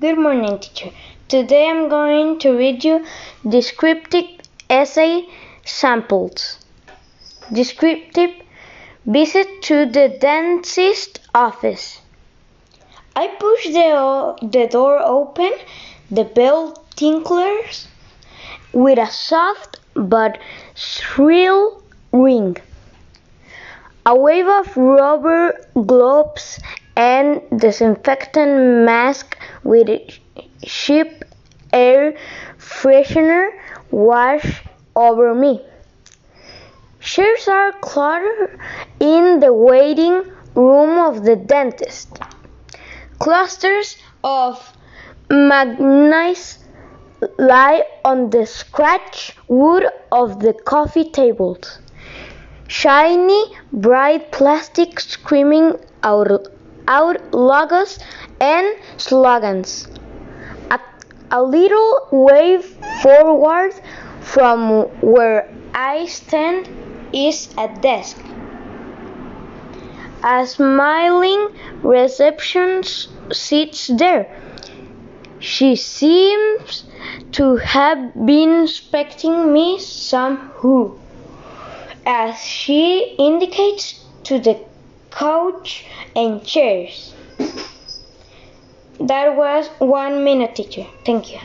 Good morning, teacher. Today I'm going to read you descriptive essay samples. Descriptive visit to the dentist office. I push the, the door open, the bell tinkles with a soft but shrill ring. A wave of rubber gloves and disinfectant mask with cheap air freshener wash over me. Chairs are cluttered in the waiting room of the dentist. Clusters of magnites lie on the scratch wood of the coffee tables. Shiny, bright plastic screaming out, out logos and slogans. A, a little way forward from where I stand is a desk. A smiling receptionist sits there. She seems to have been expecting me somehow, as she indicates to the couch and chairs. That was one minute, teacher. Thank you.